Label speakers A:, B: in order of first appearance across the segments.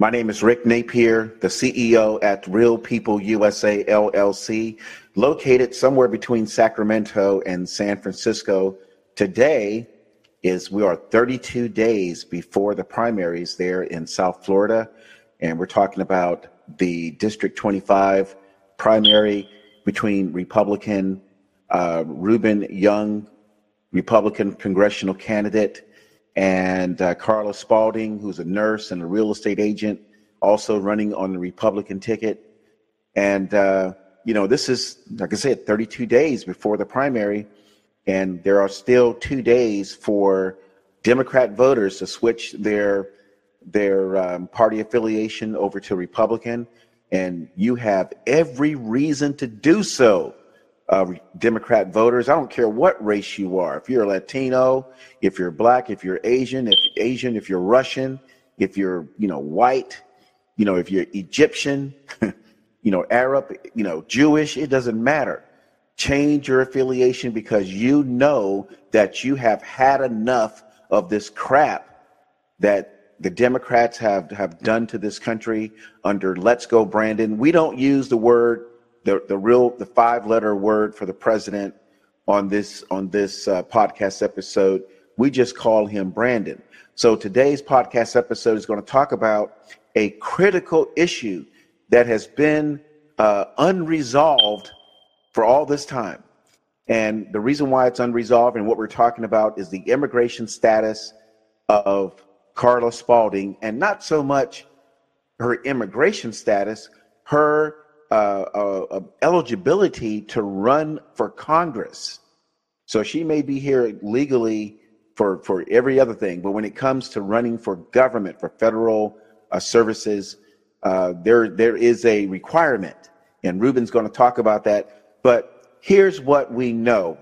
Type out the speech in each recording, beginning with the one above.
A: My name is Rick Napier, the CEO at Real People USA LLC, located somewhere between Sacramento and San Francisco. Today is we are 32 days before the primaries there in South Florida, and we're talking about the District 25 primary between Republican uh, Reuben Young, Republican congressional candidate, and uh, Carla Spalding, who's a nurse and a real estate agent, also running on the Republican ticket. And, uh, you know, this is, like I said, 32 days before the primary, and there are still two days for Democrat voters to switch their their um, party affiliation over to Republican, and you have every reason to do so uh, Democrat voters. I don't care what race you are. If you're a Latino, if you're black, if you're Asian, if you're Asian, if you're Russian, if you're you know white, you know if you're Egyptian, you know Arab, you know Jewish, it doesn't matter. Change your affiliation because you know that you have had enough of this crap that the Democrats have have done to this country under Let's Go Brandon. We don't use the word the, the real the five letter word for the president on this on this uh, podcast episode we just call him brandon. So today's podcast episode is going to talk about a critical issue that has been uh, unresolved for all this time. And the reason why it's unresolved and what we're talking about is the immigration status of carla spalding and not so much her immigration status her uh, uh, uh, eligibility to run for Congress. So she may be here legally for, for every other thing, but when it comes to running for government, for federal uh, services, uh, there there is a requirement, and Reuben's going to talk about that. But here's what we know.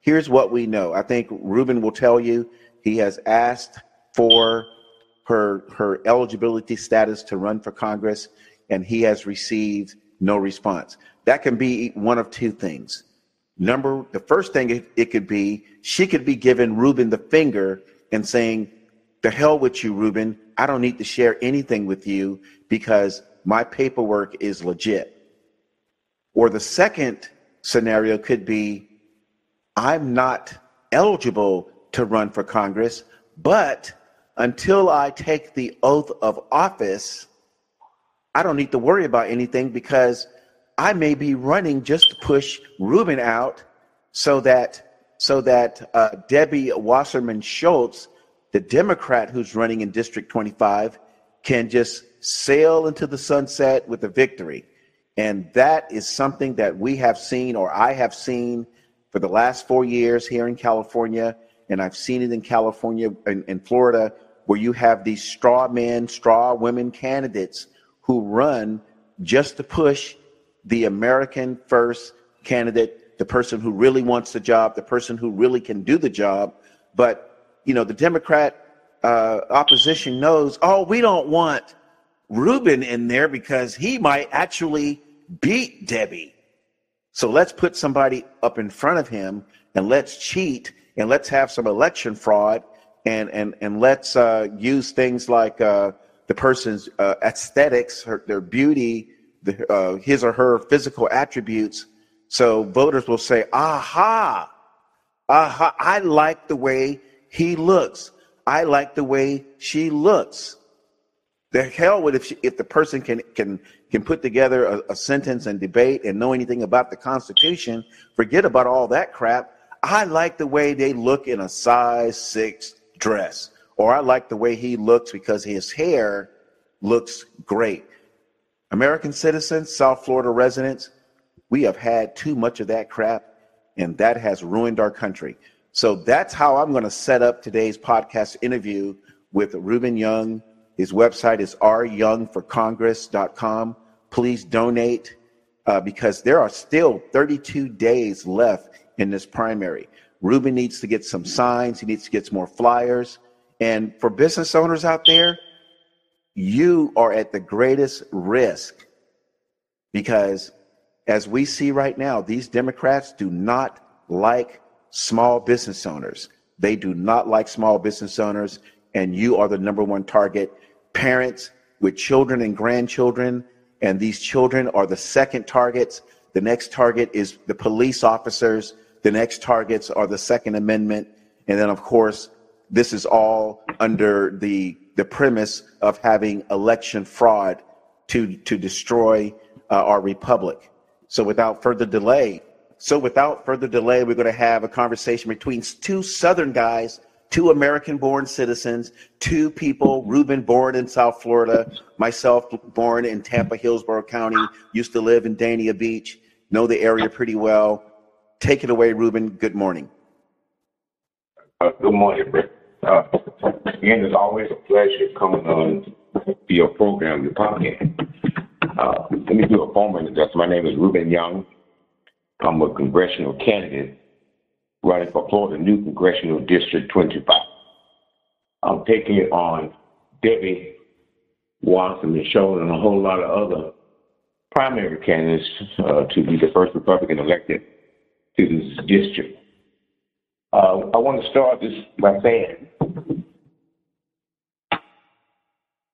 A: Here's what we know. I think Reuben will tell you he has asked for her her eligibility status to run for Congress, and he has received no response. That can be one of two things. Number, the first thing it, it could be, she could be giving Reuben the finger and saying, the hell with you, Reuben. I don't need to share anything with you because my paperwork is legit. Or the second scenario could be, I'm not eligible to run for Congress, but until I take the oath of office, I don't need to worry about anything because I may be running just to push Reuben out so that so that uh, Debbie Wasserman Schultz, the Democrat who's running in District 25, can just sail into the sunset with a victory. And that is something that we have seen, or I have seen, for the last four years here in California, and I've seen it in California and in Florida, where you have these straw men, straw women candidates who run just to push the American first candidate, the person who really wants the job, the person who really can do the job. But, you know, the Democrat uh, opposition knows, oh, we don't want Reuben in there because he might actually beat Debbie. So let's put somebody up in front of him and let's cheat and let's have some election fraud and and and let's uh, use things like uh, the person's uh, aesthetics, her, their beauty, the, uh, his or her physical attributes. So voters will say, aha, aha, I like the way he looks. I like the way she looks. The hell with if, she, if the person can, can, can put together a, a sentence and debate and know anything about the Constitution, forget about all that crap. I like the way they look in a size six dress or I like the way he looks because his hair looks great. American citizens, South Florida residents, we have had too much of that crap, and that has ruined our country. So that's how I'm going to set up today's podcast interview with Reuben Young. His website is ryoungforcongress.com. Please donate uh, because there are still 32 days left in this primary. Ruben needs to get some signs. He needs to get some more flyers. And for business owners out there, you are at the greatest risk because as we see right now, these Democrats do not like small business owners. They do not like small business owners, and you are the number one target. Parents, with children and grandchildren, and these children are the second targets. The next target is the police officers. The next targets are the Second Amendment. And then, of course, this is all under the, the premise of having election fraud to, to destroy uh, our republic. So without further delay, so without further delay, we're going to have a conversation between two Southern guys, two American born citizens, two people, Ruben born in South Florida, myself born in Tampa, Hillsborough County, used to live in Dania Beach, know the area pretty well. Take it away, Ruben. Good morning.
B: Uh, good morning, Brett. Uh, again, it's always a pleasure coming on to your program, your podcast. Uh, let me do a formal introduction. My name is Ruben Young. I'm a congressional candidate running for Florida New Congressional District 25. I'm taking it on Debbie Wasserman and Sheldon and a whole lot of other primary candidates uh, to be the first Republican elected to this district. Uh, I want to start this by saying, I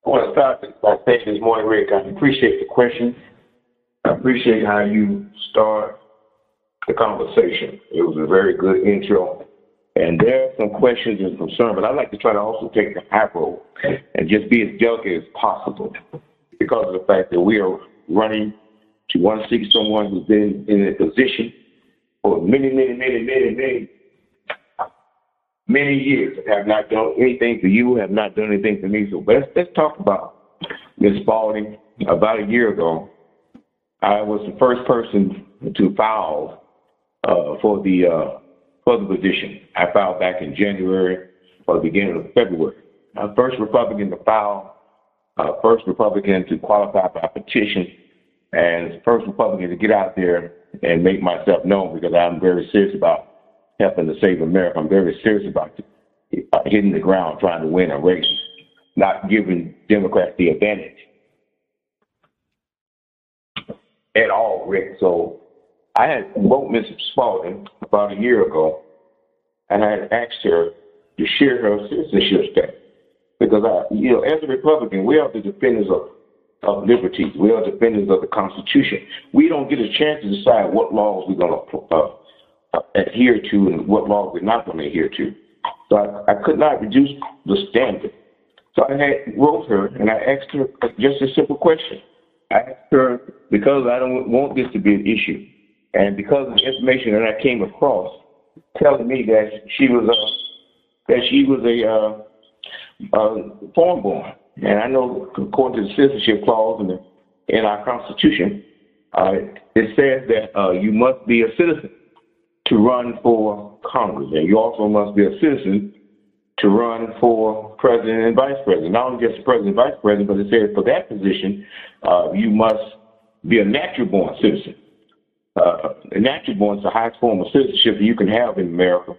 B: want to start by saying this morning, Rick, I appreciate the question. I appreciate how you start the conversation. It was a very good intro. And there are some questions and concerns, but I'd like to try to also take the high road and just be as delicate as possible because of the fact that we are running to want to seek someone who's been in a position for many, many, many, many, many, many years have not done anything for you, have not done anything for me. So let's, let's talk about Ms. Spalding. About a year ago, I was the first person to file uh, for the uh, for the position. I filed back in January or the beginning of February. I'm first Republican to file, uh, first Republican to qualify by petition, and first Republican to get out there and make myself known because I'm very serious about helping to save America. I'm very serious about hitting the ground trying to win a race, not giving Democrats the advantage at all, Rick. So I had wrote Mrs. Spalding about a year ago, and I had asked her to share her citizenship status because I, you know, as a Republican, we are the defenders of of liberties. We are defenders of the Constitution. We don't get a chance to decide what laws we're going to uh, adhere to and what laws we're not going to adhere to. So I, I, could not reduce the standard. So I had wrote her and I asked her just a simple question. I asked her because I don't want this to be an issue, and because of the information that I came across, telling me that she was a uh, that she was a uh, uh, foreign born and I know, according to the citizenship clause in, the, in our Constitution, uh, it says that uh, you must be a citizen to run for Congress, and you also must be a citizen to run for president and vice president. Not only just president and vice president, but it says for that position, uh, you must be a natural born citizen. Uh, a natural born is the highest form of citizenship you can have in America.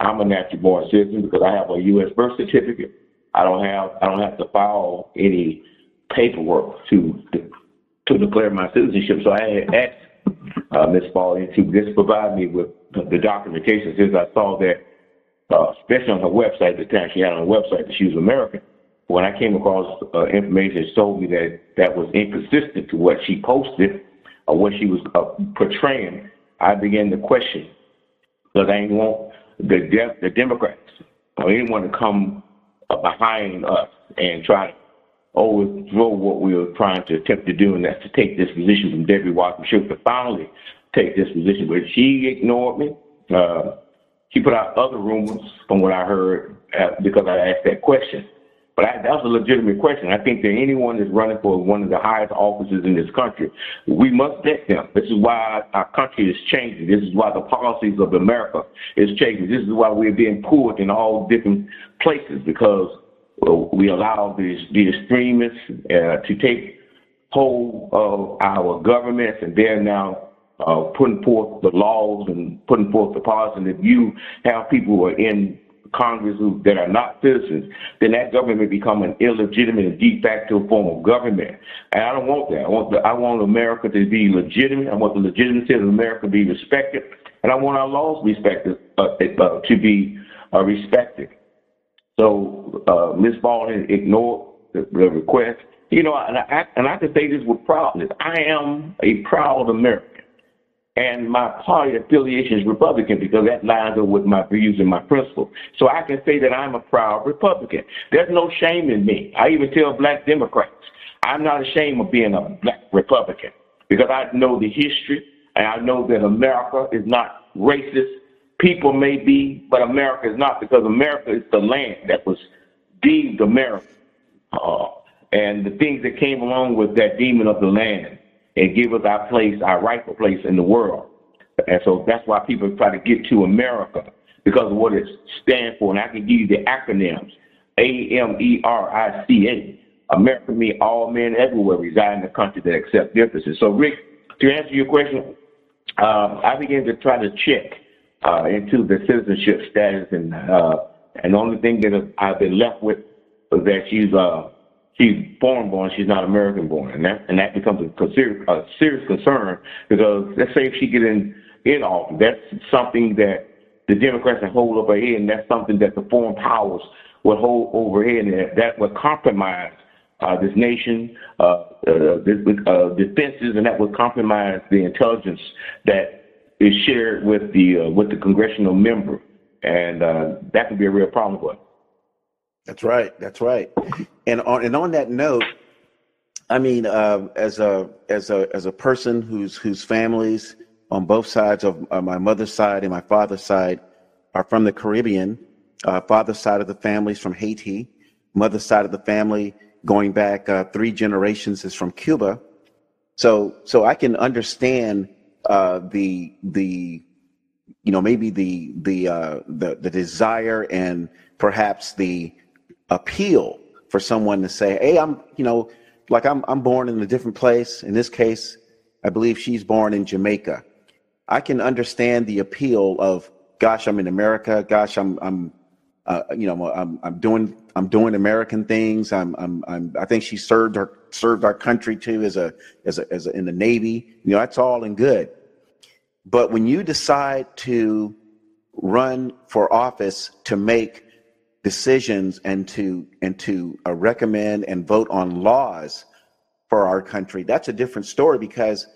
B: I'm a natural born citizen because I have a U.S. birth certificate. I don't have I don't have to file any paperwork to to declare my citizenship. So I asked uh, Ms. Spalding to just provide me with the documentation since I saw that, uh, especially on her website, the time she had on her website that she was American. When I came across uh, information that told me that that was inconsistent to what she posted or what she was uh, portraying, I began to question because I didn't want the de- the Democrats or anyone to come behind us and try to overthrow what we were trying to attempt to do, and that's to take this position from Debbie Wasserman Schultz to finally take this position. But she ignored me. Uh, she put out other rumors from what I heard uh, because I asked that question. But I, that was a legitimate question. I think that anyone that's running for one of the highest offices in this country, we must vet them. This is why our country is changing. This is why the policies of America is changing. This is why we're being pulled in all different places because we allow these, the extremists uh, to take hold of our governments and they're now uh, putting forth the laws and putting forth the policies. And if you have people who are in Congress who, that are not citizens, then that government become an illegitimate and de facto form of government. And I don't want that. I want the, I want America to be legitimate. I want the legitimacy of America to be respected, and I want our laws respected uh, uh, to be uh, respected. So uh, Ms. Spalding ignored the, the request. You know, and I, and I can say this with proudness. I am a proud American. And my party affiliation is Republican because that lines up with my views and my principles. So I can say that I'm a proud Republican. There's no shame in me. I even tell black Democrats, I'm not ashamed of being a black Republican because I know the history and I know that America is not racist. People may be, but America is not because America is the land that was deemed America. Uh, and the things that came along with that demon of the land and give us our place, our rightful place in the world. And so that's why people try to get to America because of what it stands for. And I can give you the acronyms A M E R I C A. America means all men everywhere reside in the country that accept differences. So, Rick, to answer your question, uh, I began to try to check uh, into the citizenship status, and uh, and the only thing that I've been left with is that she's uh, she's foreign born, she's not American born, and that and that becomes a, serious, a serious concern because let's say if she get in in office, that's something that the Democrats can hold over here, and that's something that the foreign powers would hold over here, and that, that would compromise uh, this nation, uh, uh, this, uh, defenses, and that would compromise the intelligence that is shared with the uh, with the congressional member, and uh, that could be a real problem for us.
A: That's right. That's right. And on and on that note, I mean, uh, as a as a as a person whose whose families on both sides of uh, my mother's side and my father's side are from the Caribbean. Uh, father's side of the family is from Haiti. Mother's side of the family, going back uh, three generations, is from Cuba. So so I can understand uh, the the you know maybe the the uh, the the desire and perhaps the appeal for someone to say, "Hey, I'm, you know, like I'm I'm born in a different place. In this case, I believe she's born in Jamaica. I can understand the appeal of, gosh, I'm in America. Gosh, I'm I'm uh, you know, I'm I'm doing I'm doing American things. I'm I'm, I'm I think she served her served our country too as a as a as a, in the Navy. You know, that's all and good. But when you decide to run for office to make decisions and to and to uh, recommend and vote on laws for our country that's a different story because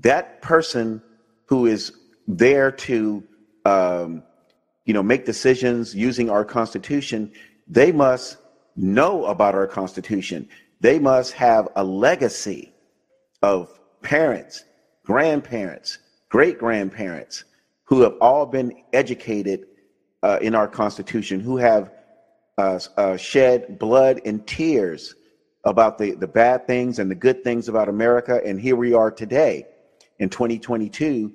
A: that person who is there to um, you know make decisions using our constitution they must know about our constitution they must have a legacy of parents grandparents great grandparents who have all been educated uh, in our Constitution who have uh, uh, shed blood and tears about the, the bad things and the good things about America. And here we are today in 2022.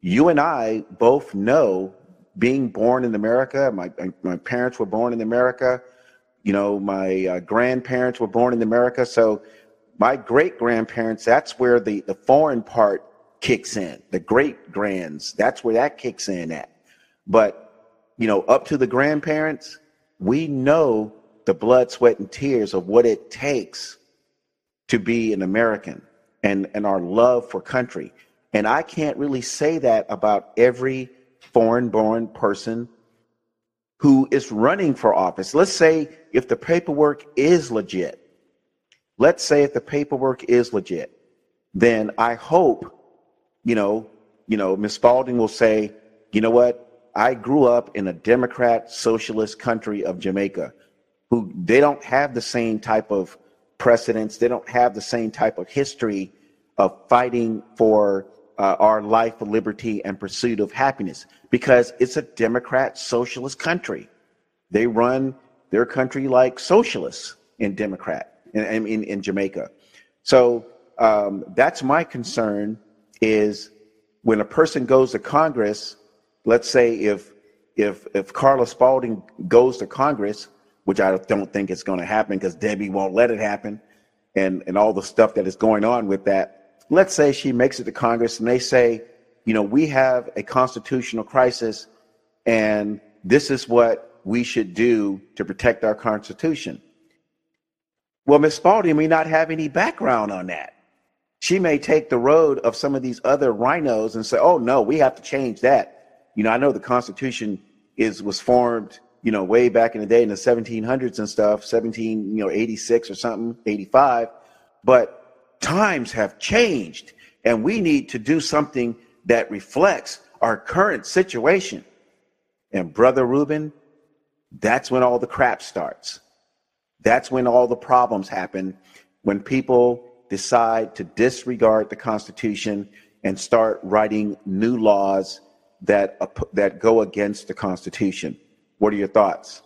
A: You and I both know being born in America, my, my parents were born in America. You know, my uh, grandparents were born in America. So my great grandparents, that's where the, the foreign part kicks in. The great grands, that's where that kicks in at. But you know, up to the grandparents, we know the blood, sweat, and tears of what it takes to be an American and, and our love for country. And I can't really say that about every foreign born person who is running for office. Let's say if the paperwork is legit, let's say if the paperwork is legit, then I hope, you know, you know, Ms. Spalding will say, you know what, I grew up in a Democrat socialist country of Jamaica who they don't have the same type of precedents. They don't have the same type of history of fighting for uh, our life liberty and pursuit of happiness because it's a Democrat socialist country. They run their country like socialists in Democrat in, in, in Jamaica. So um, that's my concern is when a person goes to Congress let's say if if if Carla Spalding goes to Congress, which I don't think is going to happen because Debbie won't let it happen, and and all the stuff that is going on with that. Let's say she makes it to Congress and they say, you know, we have a constitutional crisis, and this is what we should do to protect our Constitution. Well, Ms. Spalding may not have any background on that. She may take the road of some of these other RINOs and say, oh, no, we have to change that you know, I know the Constitution is was formed, you know, way back in the day in the 1700s and stuff, 17, you know, 86 or something, 85. But times have changed, and we need to do something that reflects our current situation. And Brother Ruben, that's when all the crap starts. That's when all the problems happen, when people decide to disregard the Constitution and start writing new laws that, that go against the Constitution. What are your thoughts?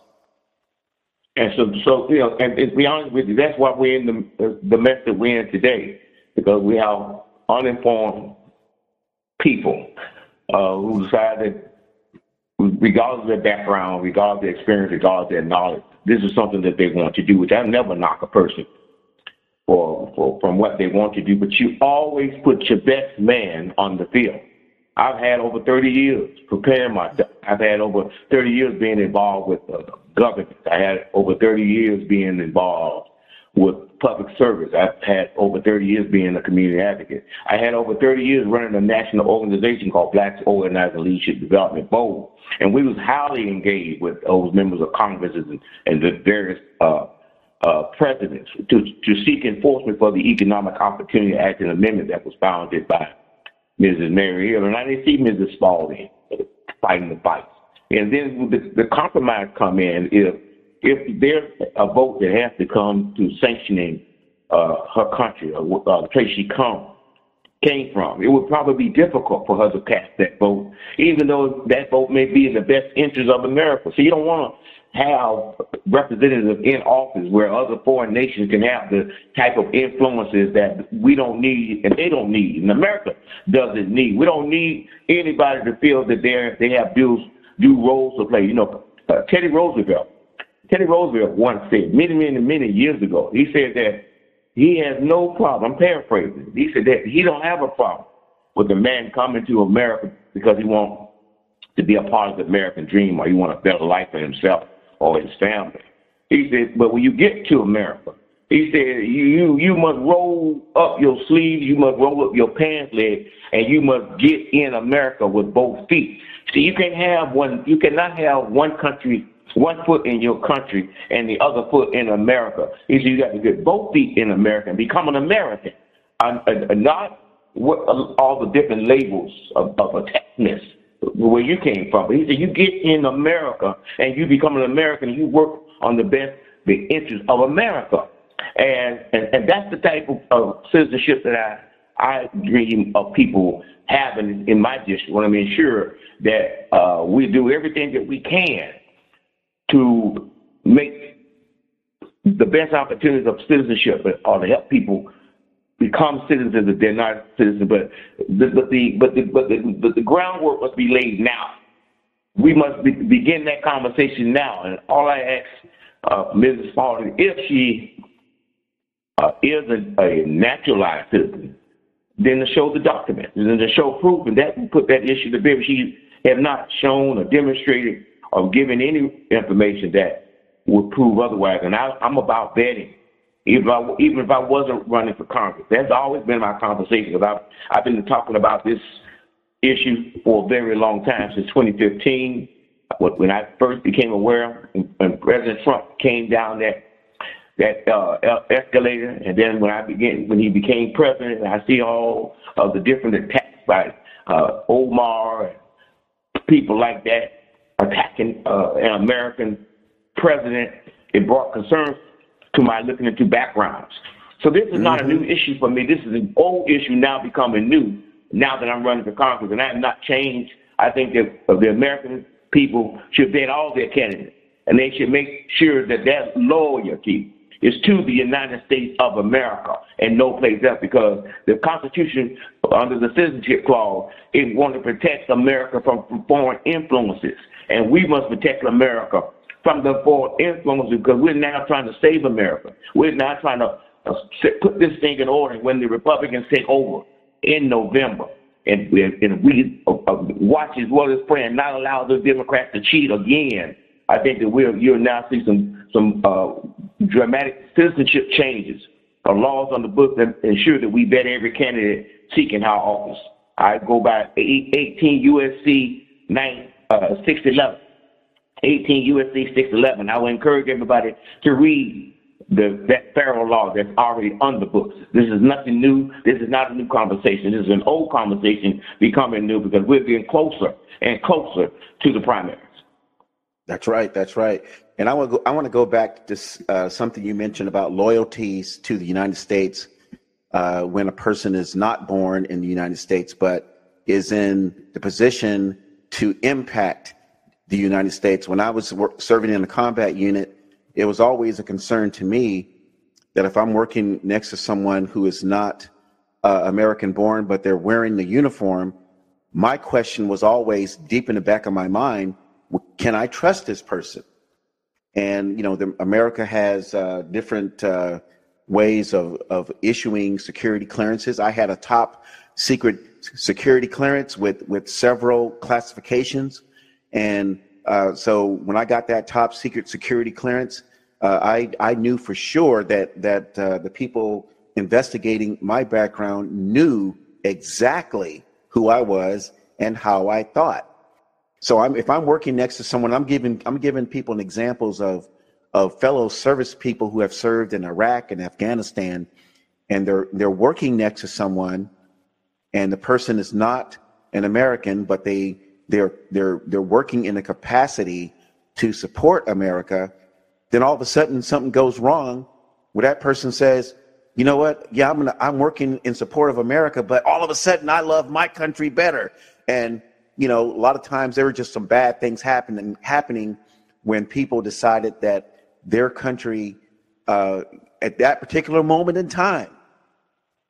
B: And so, so you know, and to be honest with you, that's why we're in the the mess that we're in today, because we have uninformed people uh, who decided, regardless of their background, regardless of their experience, regardless of their knowledge, this is something that they want to do. Which I never knock a person for, for from what they want to do, but you always put your best man on the field. I've had over 30 years preparing myself. I've had over 30 years being involved with uh, government. I had over 30 years being involved with public service. I've had over 30 years being a community advocate. I had over 30 years running a national organization called Blacks Organizing Leadership Development Board. And we was highly engaged with those members of Congress and, and the various uh, uh, presidents to, to seek enforcement for the Economic Opportunity Act and Amendment that was founded by Mrs. Mary Hill, and I didn't see Mrs. Spalding fighting the fights. And then the, the compromise come in if if there's a vote that has to come to sanctioning uh, her country or uh, the place she come came from, it would probably be difficult for her to cast that vote, even though that vote may be in the best interest of America. So you don't want to have representatives in office where other foreign nations can have the type of influences that we don't need and they don't need, and America doesn't need. We don't need anybody to feel that they they have due due roles to play. You know, uh, Teddy Roosevelt. Teddy Roosevelt once said many, many, many years ago. He said that he has no problem. I'm paraphrasing. He said that he don't have a problem with the man coming to America because he wants to be a part of the American dream or he want a better life for himself or his family. He said, but when you get to America, he said, you, you, must roll up your sleeves, you must roll up your pants leg, and you must get in America with both feet. See, you can have one, you cannot have one country, one foot in your country and the other foot in America. He said, you got to get both feet in America and become an American, and, and not what, uh, all the different labels of, of attackness where you came from. He said, you get in America and you become an American and you work on the best the interest of America. And, and, and that's the type of, citizenship that I, I dream of people having in my district. Want to ensure that uh, we do everything that we can to make the best opportunities of citizenship or to help people become citizens if they're not citizens. But the, but the but the but the, but the groundwork must be laid now. We must be, begin that conversation now. And all I ask uh, Mrs. Spalding, if she uh, is a, a, naturalized citizen, then to show the documents and then to show proof, and that put that issue to bed. She have not shown or demonstrated or given any information that would prove otherwise. And I, I'm about vetting even if I, even if I wasn't running for Congress. That's always been my conversation because I've, I've been talking about this issue for a very long time, since 2015, when I first became aware, and President Trump came down that that uh, escalator, and then when I began, when he became president, I see all of the different attacks by uh, Omar and people like that attacking uh, an American president. It brought concerns to my looking into backgrounds. So this is mm-hmm. not a new mm-hmm. issue for me. This is an old issue now becoming new. Now that I'm running for Congress, and I have not changed. I think that the American people should vet all their candidates, and they should make sure that their loyalty is to the United States of America and no place else because the Constitution, under the Citizenship Clause, it wants to protect America from foreign influences. And we must protect America from the foreign influences because we're now trying to save America. We're now trying to uh, put this thing in order when the Republicans take over in November. And, and we uh, uh, watch as well as pray and not allow the Democrats to cheat again. I think that we'll you'll now see some some uh, dramatic citizenship changes, or laws on the book that ensure that we vet every candidate seeking our office. I go by 18 USC 9 uh, 611 18 USC 611. I would encourage everybody to read the that federal law that's already on the books. This is nothing new. This is not a new conversation. This is an old conversation becoming new because we're getting closer and closer to the primaries.
A: That's right. That's right. And I want to go, I want to go back to uh, something you mentioned about loyalties to the United States uh, when a person is not born in the United States but is in the position to impact the United States. When I was serving in a combat unit, it was always a concern to me that if I'm working next to someone who is not uh, American born, but they're wearing the uniform, my question was always deep in the back of my mind can I trust this person? And, you know, the, America has uh, different uh, ways of, of issuing security clearances. I had a top secret security clearance with, with several classifications. And uh, so when I got that top secret security clearance, uh, I, I knew for sure that, that uh, the people investigating my background knew exactly who I was and how I thought. So I'm, if I'm working next to someone, I'm giving, I'm giving people examples of, of fellow service people who have served in Iraq and Afghanistan, and they're, they're working next to someone, and the person is not an American, but they, they're, they're, they're working in a capacity to support America, then all of a sudden something goes wrong where that person says, you know what? Yeah, I'm gonna, I'm working in support of America, but all of a sudden I love my country better. And you know, a lot of times there were just some bad things happening happening when people decided that their country uh, at that particular moment in time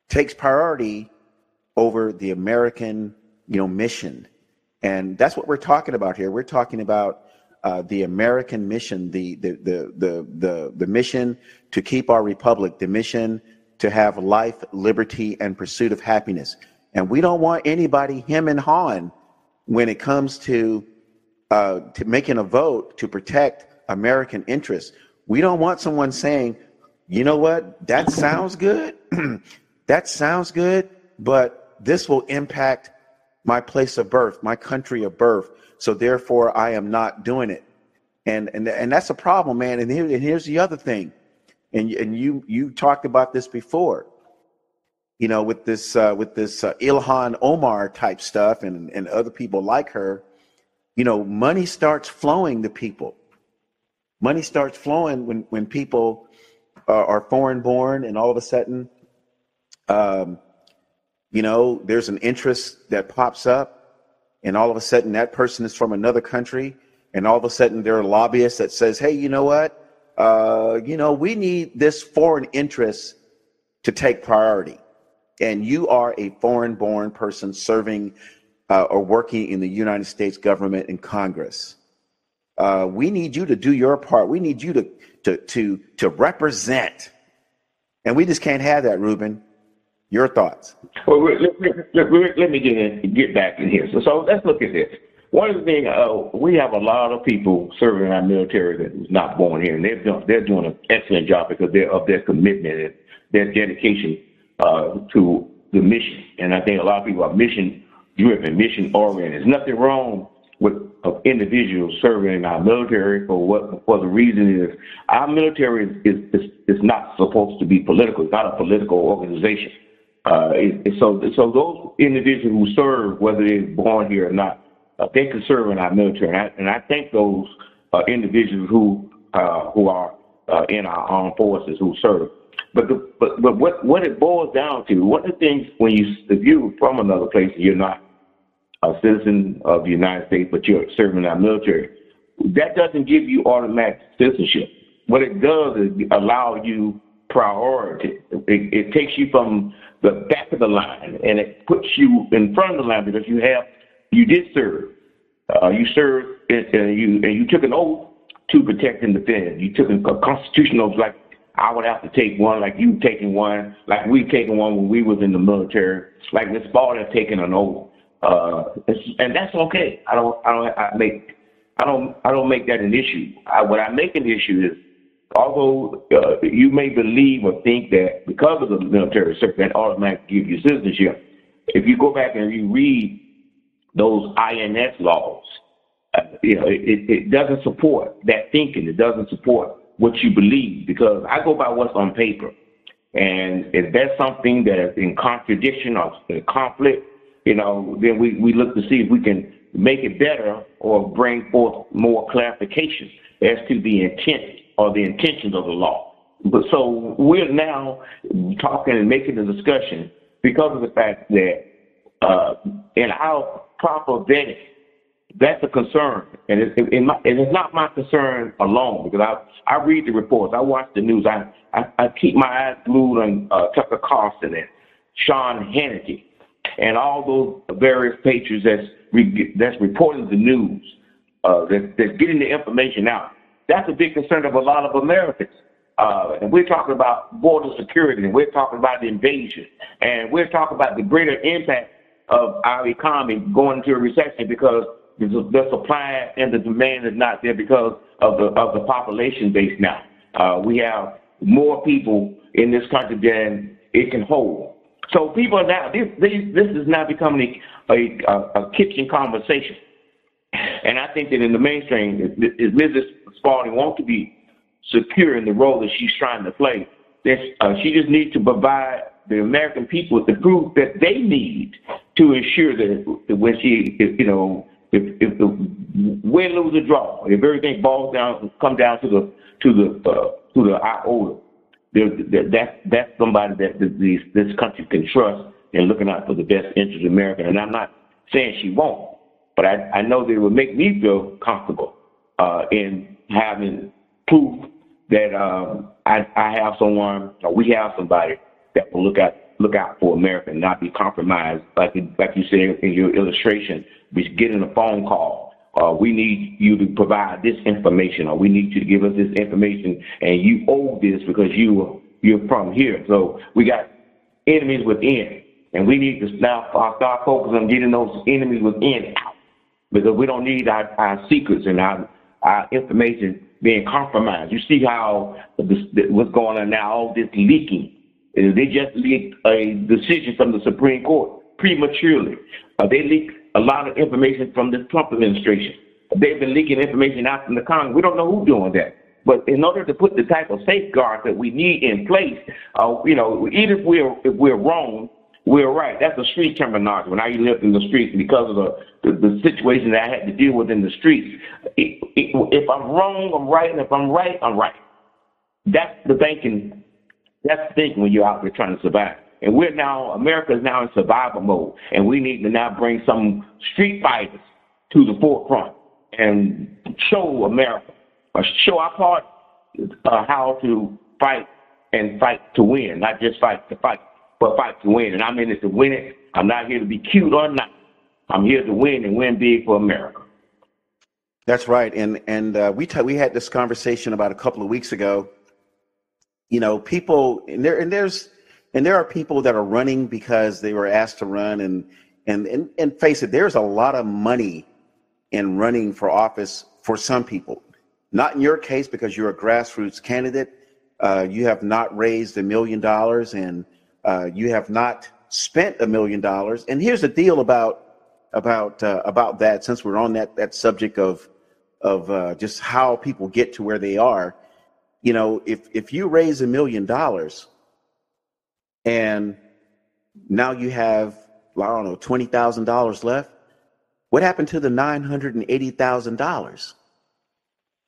A: takes priority over the American, you know, mission. And that's what we're talking about here. We're talking about uh, the American mission, the, the, the, the, the, the mission to keep our republic, the mission to have life, liberty, and pursuit of happiness. And we don't want anybody him and hawing when it comes to, uh, to making a vote to protect American interests. We don't want someone saying, you know what, that sounds good. that sounds good, but this will impact my place of birth, my country of birth. So therefore, I am not doing it. And and and that's a problem, man. And, here, and here's the other thing, and and you you talked about this before. You know, with this uh, with this uh, Ilhan Omar type stuff, and and other people like her. You know, money starts flowing to people. Money starts flowing when when people are, are foreign born, and all of a sudden, um, you know, there's an interest that pops up, and all of a sudden that person is from another country, and all of a sudden there are lobbyists that says, hey, you know what? Uh, you know, we need this foreign interest to take priority. And you are a foreign born person serving uh, or working in the United States government and Congress. Uh, we need you to do your part. We need you to, to, to, to represent. And we just can't have that, Ruben. Your thoughts?
B: Well, let, let, let, me get in, get back in here. So, so let's look at this. One of the things uh, we have a lot of people serving in our military that was not born here, and they're doing, they're doing an excellent job because they're of their commitment and their dedication uh, to the mission. And I think a lot of people are mission driven, mission oriented. There's nothing wrong with of individuals serving in our military for what for the reason is our military is, is, is not supposed to be political. It's not a political organization. Uh, it, so, so those individuals who serve, whether they're born here or not, uh, they can serve in our military. And I, and I thank those uh, individuals who uh, who are uh, in our armed forces who serve. But the, but but what what it boils down to, of the things when you if you're from another place and you're not a citizen of the United States, but you're serving in our military, that doesn't give you automatic citizenship. What it does is allow you priority. It, it takes you from the back of the line and it puts you in front of the line because you have you did serve. Uh, you served and you and you took an oath to protect and defend. You took a constitutional like I would have to take one, like you taking one, like we taking one when we was in the military, like Miss Ball taking an oath. Uh, and that's okay. I don't I don't I make I don't I don't make that an issue. I, what I make an issue is although uh, you may believe or think that because of the military service that automatically give you citizenship, if you go back and you read those INS laws, uh, you know, it, it doesn't support that thinking. It doesn't support what you believe because I go by what's on paper. And if there's something that is in contradiction or conflict, you know, then we, we look to see if we can make it better or bring forth more clarification as to the intent or the intentions of the law. But so we're now talking and making the discussion because of the fact that uh, in our proper vetting, that's a concern, and it, it, my, it's not my concern alone because I I read the reports, I watch the news, I I, I keep my eyes glued on uh, Tucker Carlson and Sean Hannity, and all those various patrons that's re, that's reporting the news, uh, that, that's getting the information out. That's a big concern of a lot of Americans. Uh, and we're talking about border security, and we're talking about the invasion, and we're talking about the greater impact of our economy going into a recession because the supply and the demand is not there because of the of the population base now. Uh, we have more people in this country than it can hold. So people are now this this, this is now becoming a, a, a kitchen conversation, and I think that in the mainstream, if Mrs. Spalding wants to be secure in the role that she's trying to play, that uh, she just needs to provide the American people with the proof that they need to ensure that when she, you know, if if the win, lose, or draw, if everything falls down, come down to the to the uh, to the iota, that's that's somebody that this this country can trust in looking out for the best interest of America. And I'm not saying she won't, but I I know that it would make me feel comfortable uh, in having proof that um, I I have someone or we have somebody that will look out look out for America and not be compromised, like like you said in your illustration, be getting a phone call. Uh, we need you to provide this information, or we need you to give us this information, and you owe this because you you're from here. So we got enemies within, and we need to now start focusing on getting those enemies within out, because we don't need our, our secrets and our our information being compromised. You see how this, what's going on now, all this leaking they just leaked a decision from the Supreme Court prematurely. Uh, they leaked a lot of information from the Trump administration. They've been leaking information out from the Congress. We don't know who's doing that. But in order to put the type of safeguards that we need in place, uh, you know, even if we're if we're wrong, we're right. That's a street terminology. When I lived in the streets because of the, the, the situation that I had to deal with in the streets, it, it, if I'm wrong, I'm right, and if I'm right, I'm right. That's the thinking that's the thing when you're out there trying to survive. And we're now, America is now in survival mode, and we need to now bring some street fighters to the forefront and show America, or show our part uh, how to fight and fight to win, not just fight to fight, but fight to win. And I'm in it to win it. I'm not here to be cute or not. I'm here to win and win big for America.
A: That's right. And and uh, we t- we had this conversation about a couple of weeks ago you know, people and there and there's and there are people that are running because they were asked to run and and and, and face it, there's a lot of money in running for office for some people. Not in your case because you're a grassroots candidate. Uh, you have not raised a million dollars and uh, you have not spent a million dollars. And here's the deal about about uh, about that. Since we're on that that subject of of uh, just how people get to where they are, you know, if if you raise a million dollars and now you have I don't know twenty thousand dollars left, what happened to the nine hundred and eighty thousand dollars?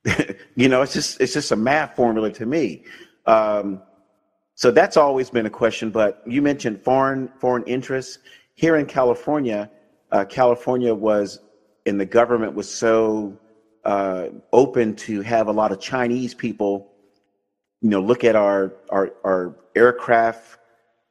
A: you know, it's just it's just a math formula to me. Um, so that's always been a question. But you mentioned foreign foreign interests here in California. Uh, California was, and the government was so uh, open to have a lot of Chinese people you know, look at our our, our aircraft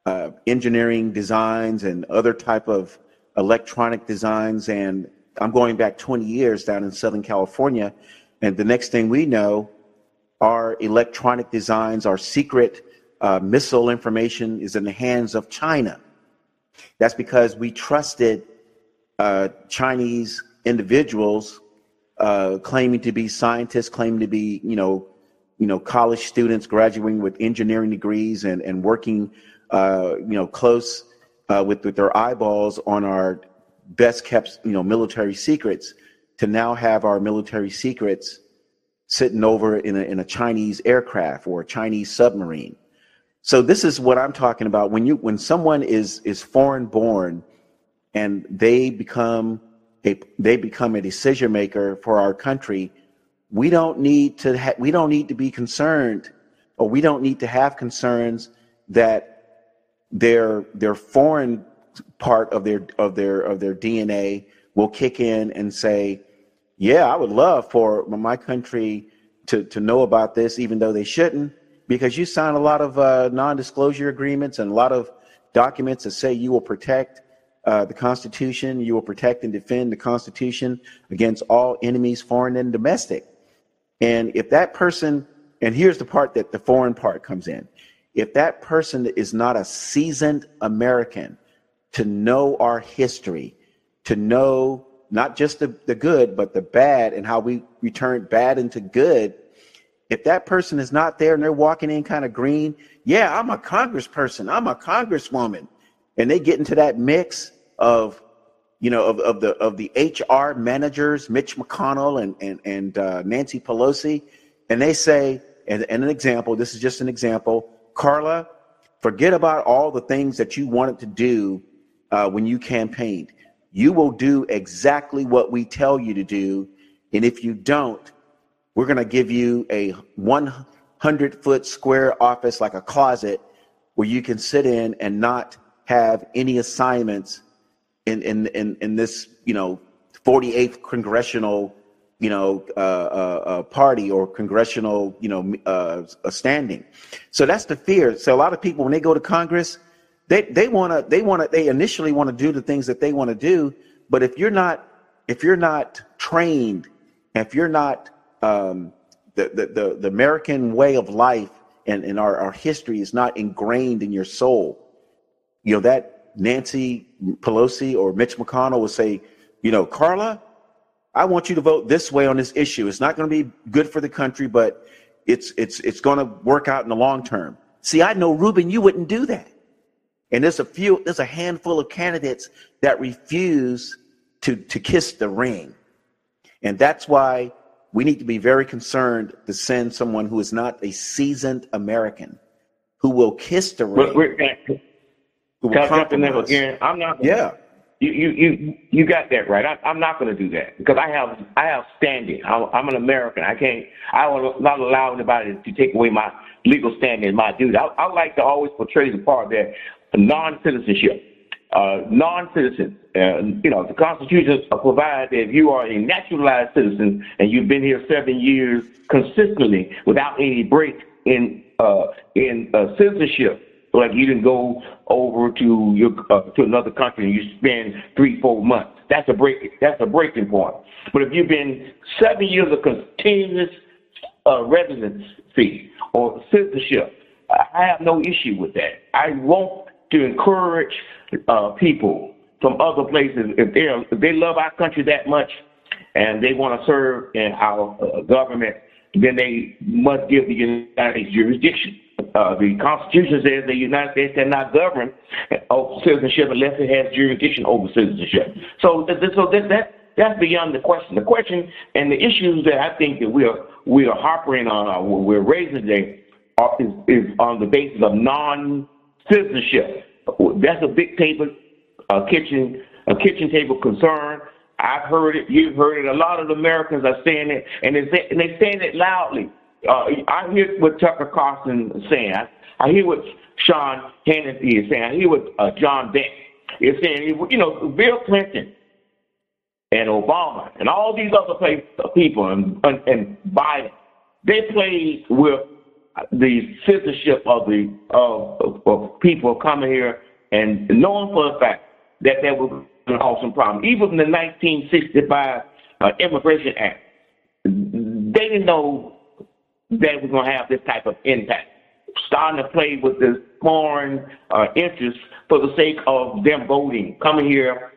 A: uh, engineering designs and other type of electronic designs. And I'm going back 20 years down in Southern California, and the next thing we know, our electronic designs, our secret uh, missile information is in the hands of China. That's because we trusted uh, Chinese individuals uh, claiming to be scientists, claiming to be, you know, you know, college students graduating with engineering degrees and, and working, uh, you know, close uh, with, with their eyeballs on our best kept, you know, military secrets. to now have our military secrets sitting over in a, in a Chinese aircraft or a Chinese submarine. So this is what I'm talking about. When you when someone is is foreign born and they become a they become a decision maker for our country, we don't need to ha- we don't need to be concerned or we don't need to have concerns that their their foreign part of their of their of their DNA will kick in and say, "Yeah, I would love for my country to to know about this, even though they shouldn't." because you sign a lot of uh, non-disclosure agreements and a lot of documents that say you will protect uh, the Constitution, you will protect and defend the Constitution against all enemies, foreign and domestic. And if that person, and here's the part that the foreign part comes in, if that person is not a seasoned American to know our history, to know not just the, the good, but the bad and how we return bad into good, if that person is not there and they're walking in kind of green, yeah, I'm a congressperson, I'm a congresswoman, and they get into that mix of, you know, of, of the of the HR managers, Mitch McConnell and and and uh, Nancy Pelosi, and they say, and, and an example, this is just an example, Carla, forget about all the things that you wanted to do uh, when you campaigned. You will do exactly what we tell you to do, and if you don't, we're going to give you a 100 foot square office, like a closet, where you can sit in and not have any assignments in, in, in, in this, you know, 48th congressional, you know, uh, uh, uh, party or congressional, you know, uh, standing. So that's the fear. So a lot of people, when they go to Congress, they, they want to, they want to, they initially want to do the things that they want to do. But if you're not, if you're not trained, if you're not um, the, the, the, the, American way of life and, and our, our history is not ingrained in your soul. You know, that Nancy Pelosi or Mitch McConnell will say, you know, Carla, I want you to vote this way on this issue. It's not going to be good for the country, but it's, it's, it's going to work out in the long term. See, I know Ruben, you wouldn't do that. And there's a few, there's a handful of candidates that refuse to, to kiss the ring. And that's why we need to be very concerned to send someone who is not a seasoned American who will kiss the ring.
B: But, jump in there again. I'm not. Gonna,
A: yeah.
B: You, you you you got that right. I, am not going to do that because I have I have standing. I'm, I'm an American. I can't. I will not allow anybody to take away my legal standing, and my duty. I, I like to always portray the part that non-citizenship uh, non-citizens. Uh, you know, the Constitution provides that if you are a naturalized citizen and you've been here seven years consistently without any break in uh, in uh, citizenship, like you didn't go over to your uh, to another country and you spend three, four months. That's a break. That's a breaking point. But if you've been seven years of continuous uh, residency or citizenship, I have no issue with that. I want to encourage uh, people from other places, if they if they love our country that much, and they want to serve in our uh, government, then they must give the United States jurisdiction. Uh, the Constitution says the United States cannot govern over citizenship unless it has jurisdiction over citizenship. So, so that, that that's beyond the question. The question and the issues that I think that we are we are harping on, uh, we're raising today, are, is, is on the basis of non-citizenship. That's a big table, a kitchen, a kitchen table concern. I've heard it. You've heard it. A lot of Americans are saying it, and they're, and they're saying it loudly. Uh, I hear what Tucker Carlson is saying. I, hear what Sean Hannity is saying. I hear what uh, John Beck is saying. You know, Bill Clinton and Obama and all these other people and, and, and Biden, they played with the citizenship of the of, of, people coming here and knowing for a fact that there was an awesome problem. Even the 1965 uh, Immigration Act, they didn't know that was going to have this type of impact. Starting to play with the foreign uh, interests for the sake of them voting, coming here,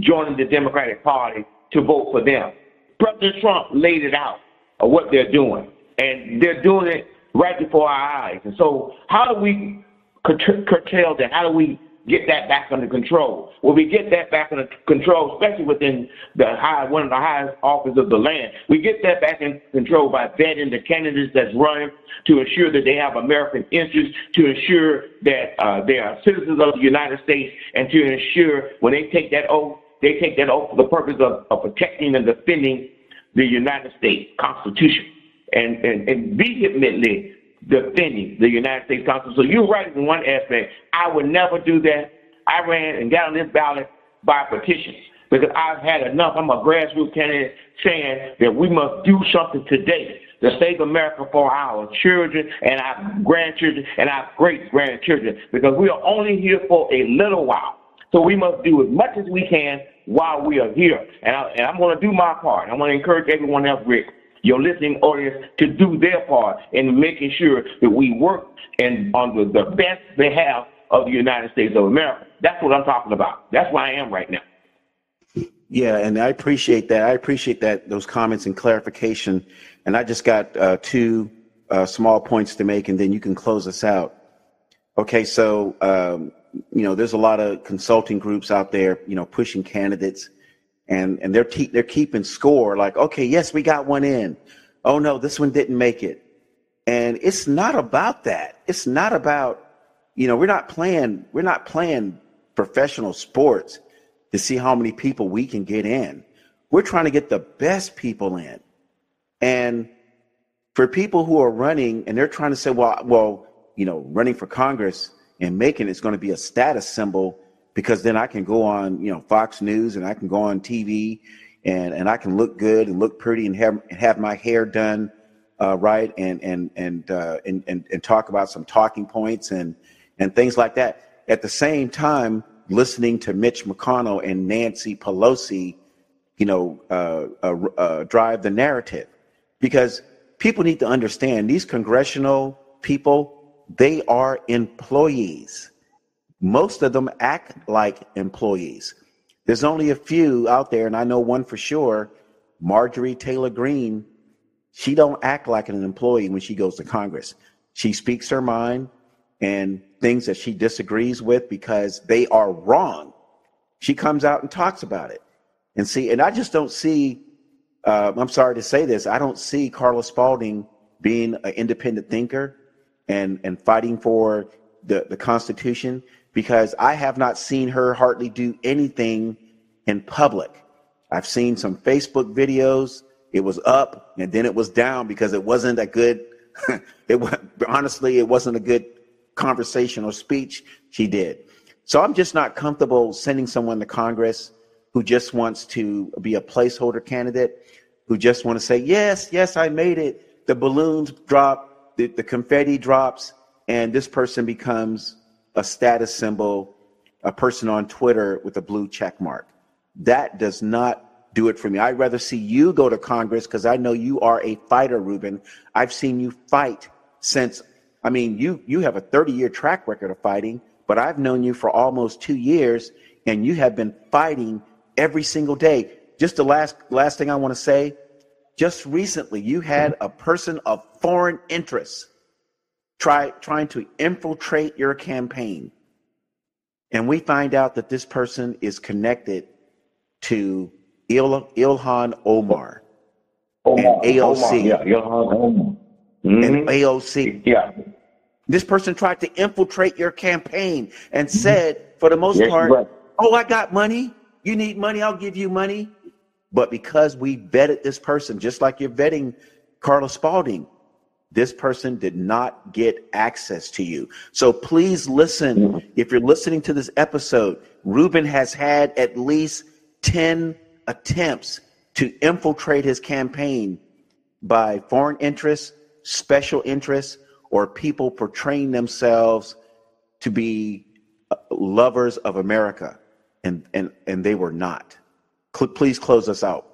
B: joining the Democratic Party to vote for them. President Trump laid it out of what they're doing, and they're doing it right before our eyes. And so, how do we curtail that? How do we get that back under control. When we get that back under control, especially within the high, one of the highest offices of the land, we get that back in control by vetting the candidates that's running to ensure that they have American interests, to ensure that uh, they are citizens of the United States, and to ensure when they take that oath, they take that oath for the purpose of, of protecting and defending the United States Constitution and, and, and vehemently defending the United States Constitution. So you're right in one aspect. I would never do that. I ran and got on this ballot by petition because I've had enough. I'm a grassroots candidate saying that we must do something today to save America for our children and our grandchildren and our great grandchildren because we are only here for a little while. So we must do as much as we can while we are here. And, I, and I'm going to do my part. I want to encourage everyone else, Rick, your listening audience, to do their part in making sure that we work and on the, best behalf of the United States of America. That's what I'm talking about. That's where I am right now.
A: Yeah, and I appreciate that. I appreciate that those comments and clarification. And I just got uh, two uh, small points to make, and then you can close us out. Okay, so um, you know, there's a lot of consulting groups out there, you know, pushing candidates, and and they're te- they're keeping score. Like, okay, yes, we got one in. Oh no, this one didn't make it. And it's not about that. It's not about, you know, we're not playing we're not playing professional sports to see how many people we can get in. We're trying to get the best people in. And for people who are running and they're trying to say, well, well, you know, running for Congress and making it's going to be a status symbol because then I can go on, you know, Fox News and I can go on TV and, and I can look good and look pretty and have, have my hair done uh, right and and and, uh, and and and talk about some talking points and and things like that. At the same time, listening to Mitch McConnell and Nancy Pelosi, you know, uh, uh, uh drive the narrative, because people need to understand these congressional people they are employees. Most of them act like employees. There's only a few out there, and I know one for sure, Marjorie Taylor Greene. She don't act like an employee when she goes to Congress. She speaks her mind and things that she disagrees with because they are wrong. She comes out and talks about it. And see, and I just don't see, uh, I'm sorry to say this, I don't see Carla Spalding being an independent thinker and, and fighting for the, the Constitution because I have not seen her hardly do anything in public. I've seen some Facebook videos. It was up and then it was down because it wasn't a good, it honestly, it wasn't a good conversation or speech she did. So I'm just not comfortable sending someone to Congress who just wants to be a placeholder candidate, who just want to say, yes, yes, I made it. The balloons drop the, the confetti drops and this person becomes a status symbol, a person on Twitter with a blue check mark. That does not do it for me. I'd rather see you go to Congress because I know you are a fighter, Ruben. I've seen you fight since, I mean, you, you have a 30 year track record of fighting, but I've known you for almost two years and you have been fighting every single day. Just the last, last thing I want to say, just recently, you had a person of foreign interest try, trying to infiltrate your campaign. And we find out that this person is connected to Il, Ilhan Omar,
B: Omar
A: and AOC.
B: Omar, yeah, Ilhan Omar.
A: Mm-hmm. And AOC.
B: Yeah.
A: This person tried to infiltrate your campaign and mm-hmm. said, for the most
B: yes,
A: part,
B: right.
A: oh, I got money. You need money, I'll give you money. But because we vetted this person, just like you're vetting Carla Spalding, this person did not get access to you. So please listen. If you're listening to this episode, Ruben has had at least 10 attempts to infiltrate his campaign by foreign interests, special interests, or people portraying themselves to be uh, lovers of America. And, and, and they were not. Please close us out.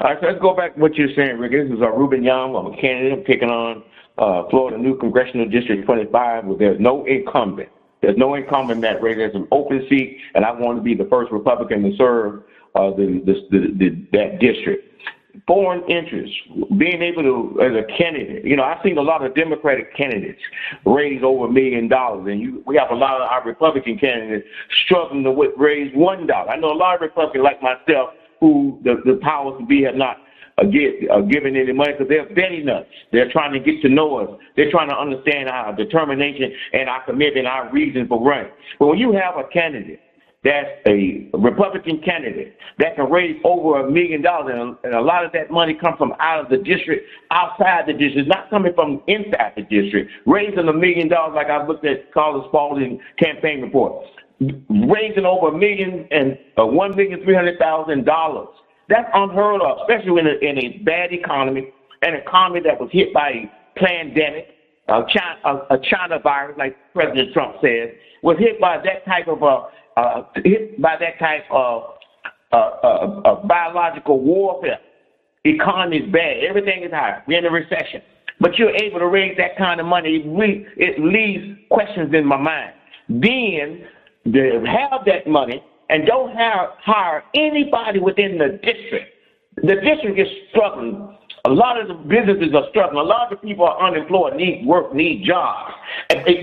B: All right, so let's go back to what you're saying, Rick. This is uh, Ruben Young. I'm a candidate picking on uh, Florida New Congressional District 25, where there's no incumbent. There's no incumbent that race. There's an open seat, and I want to be the first Republican to serve uh, the, the, the, that district. foreign interests, being able to, as a candidate, you know, I've seen a lot of Democratic candidates raise over a million dollars, and you, we have a lot of our Republican candidates struggling to raise one dollar. I know a lot of Republicans like myself who the, the powers to be have not uh, get, uh, given any money because they're betting us. They're trying to get to know us. They're trying to understand our determination and our commitment, our reason for running. But when you have a candidate that's a Republican candidate that can raise over a million dollars, and a lot of that money comes from out of the district, outside the district, not coming from inside the district. Raising a million dollars, like I looked at Carlos Spalding campaign report, raising over a million and uh, one million three hundred thousand dollars. That's unheard of, especially in a, in a bad economy, an economy that was hit by a pandemic, a China, a, a China virus, like President Trump said, was hit by that type of a uh, hit by that type of uh, uh, uh, biological warfare. Economy is bad. Everything is high. We're in a recession. But you're able to raise that kind of money. It leaves questions in my mind. Then they have that money and don't have, hire anybody within the district. The district is struggling. A lot of the businesses are struggling. A lot of the people are unemployed, need work, need jobs.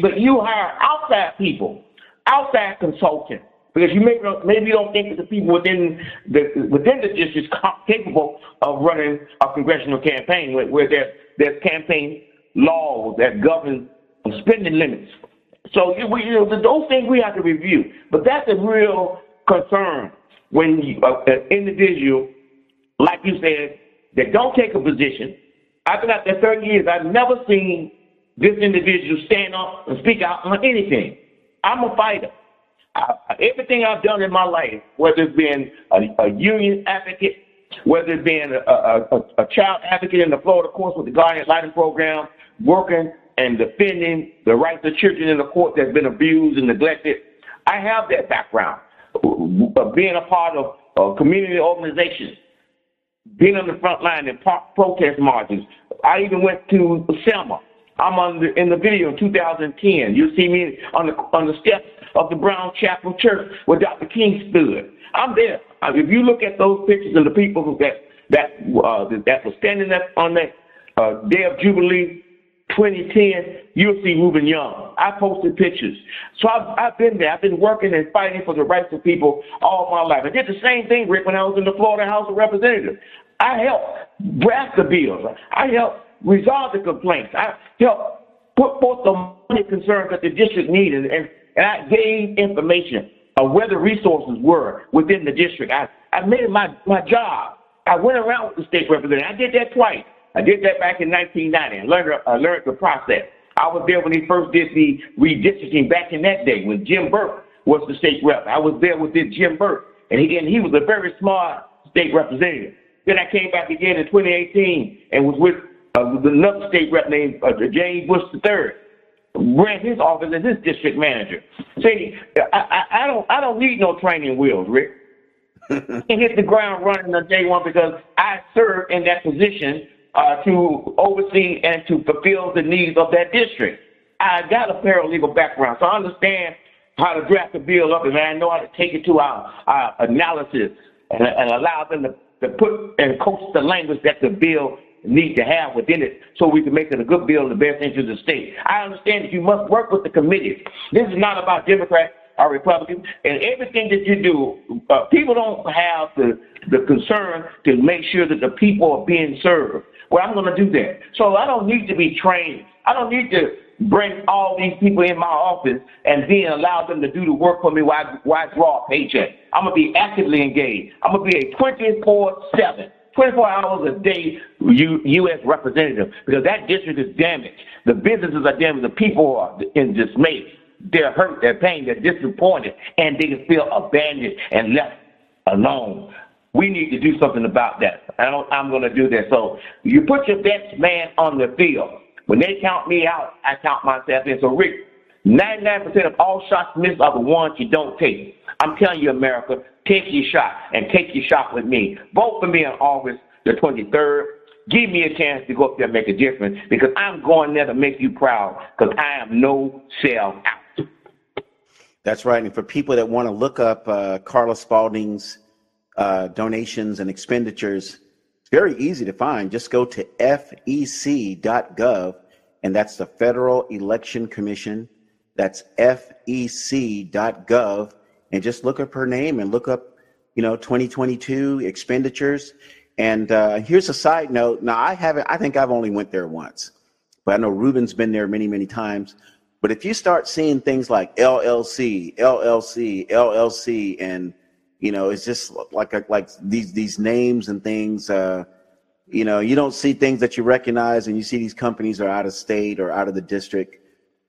B: But you hire outside people outside consultants, because you maybe don't, maybe you don't think that the people within the within the district are capable of running a congressional campaign where, where there, there's campaign laws that govern spending limits. So you know, those things we have to review. But that's a real concern when you, uh, an individual, like you said, that don't take a position. I've been out there 30 years. I've never seen this individual stand up and speak out on anything. I'm a fighter. I, everything I've done in my life, whether it's being a, a union advocate, whether it's being a, a, a, child advocate in the Florida courts with the Guardian ad Litem Program, working and defending the rights of children in the court that's been abused and neglected, I have that background. Being a part of uh, community organizations, being on the front line in protest marches. I even went to Selma I'm on the, in the video in 2010. You see me on the on the steps of the Brown Chapel Church where Dr. King stood. I'm there. If you look at those pictures of the people that that uh, that were standing up on that uh, day of Jubilee 2010, you'll see Ruben Young. I posted pictures. So I've, I've been there. I've been working and fighting for the rights of people all my life. I did the same thing, Rick, when I was in the Florida House of Representatives. I helped draft the bills. I helped resolve the complaints. I helped put forth the money concerns that the district needed, and, and I gave information of where the resources were within the district. I, I made it my, my job. I went around with the state representative. I did that twice. I did that back in 1990. I learned, I learned the process. I was there when he first did the redistricting back in that day when Jim Burke was the state rep. I was there with this Jim Burke, and he, and he was a very smart state representative. Then I came back again in 2018 and was with uh, another state rep named uh, James Bush III ran his office as his district manager. See, I, I, I don't I don't need no training wheels, Rick. and hit the ground running on day one because I served in that position uh, to oversee and to fulfill the needs of that district. I got a paralegal background, so I understand how to draft a bill up, and I know how to take it to our, our analysis and, and allow them to, to put and coach the language that the bill need to have within it so we can make it a good bill in the best interest of the state. I understand that you must work with the committees. This is not about Democrats or Republicans. And everything that you do, uh, people don't have the, the concern to make sure that the people are being served. Well, I'm going to do that. So I don't need to be trained. I don't need to bring all these people in my office and then allow them to do the work for me while I, while I draw a paycheck. I'm going to be actively engaged. I'm going to be a 24 7 24 hours a day U, U.S. representative because that district is damaged. The businesses are damaged. The people are in dismay. They're hurt. They're pain. They're disappointed, and they can feel abandoned and left alone. We need to do something about that. I am going to do that. So you put your best man on the field. When they count me out, I count myself in. So Rick, 99% of all shots missed are the ones you don't take. I'm telling you, America, take your shot and take your shot with me. Vote for me on August the 23rd. Give me a chance to go up there and make a difference because I'm going there to make you proud because I am no sell out.
A: That's right. And for people that want to look up uh, Carla Spalding's uh, donations and expenditures, it's very easy to find. Just go to fec.gov, and that's the Federal Election Commission. That's fec.gov, and just look up her name and look up, you know, 2022 expenditures. And uh, here's a side note. Now, I haven't. I think I've only went there once, but I know Ruben's been there many, many times. But if you start seeing things like LLC, LLC, LLC, and you know, it's just like like these these names and things. Uh, you know, you don't see things that you recognize, and you see these companies are out of state or out of the district.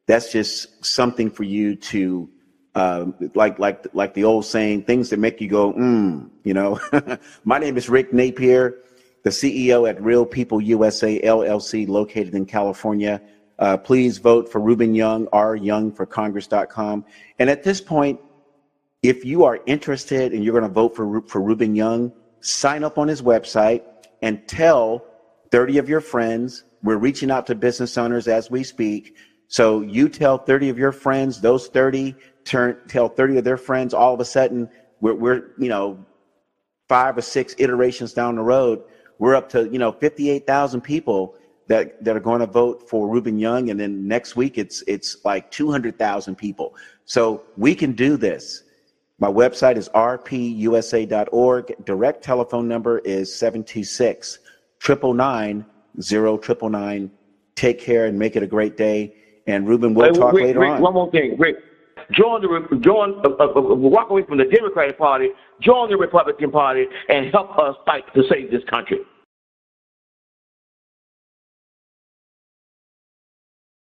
A: That's just something for you to uh, like like like the old saying, things that make you go, mm, you know. My name is Rick Napier, the CEO at Real People USA LLC, located in California. Uh, please vote for Ruben Young, ryoungforcongress.com. And at this point, if you are interested and you're going to vote for for Ruben Young, sign up on his website and tell 30 of your friends. We're reaching out to business owners as we speak. So you tell 30 of your friends, those 30 turn tell 30 of their friends, all of a sudden we're, we're you know, five or six iterations down the road, we're up to, you know, 58,000 people that, that are going to vote for Ruben Young. And then next week it's, it's like 200,000 people. So we can do this. My website is rpusa.org. Direct telephone number is 726 999 Take care and make it a great day. And Ruben, we'll talk
B: Rick,
A: later
B: Rick,
A: on.
B: One more thing, Rick. Join the join uh, uh, uh, walk away from the Democratic Party, join the Republican Party, and help us fight to save this country.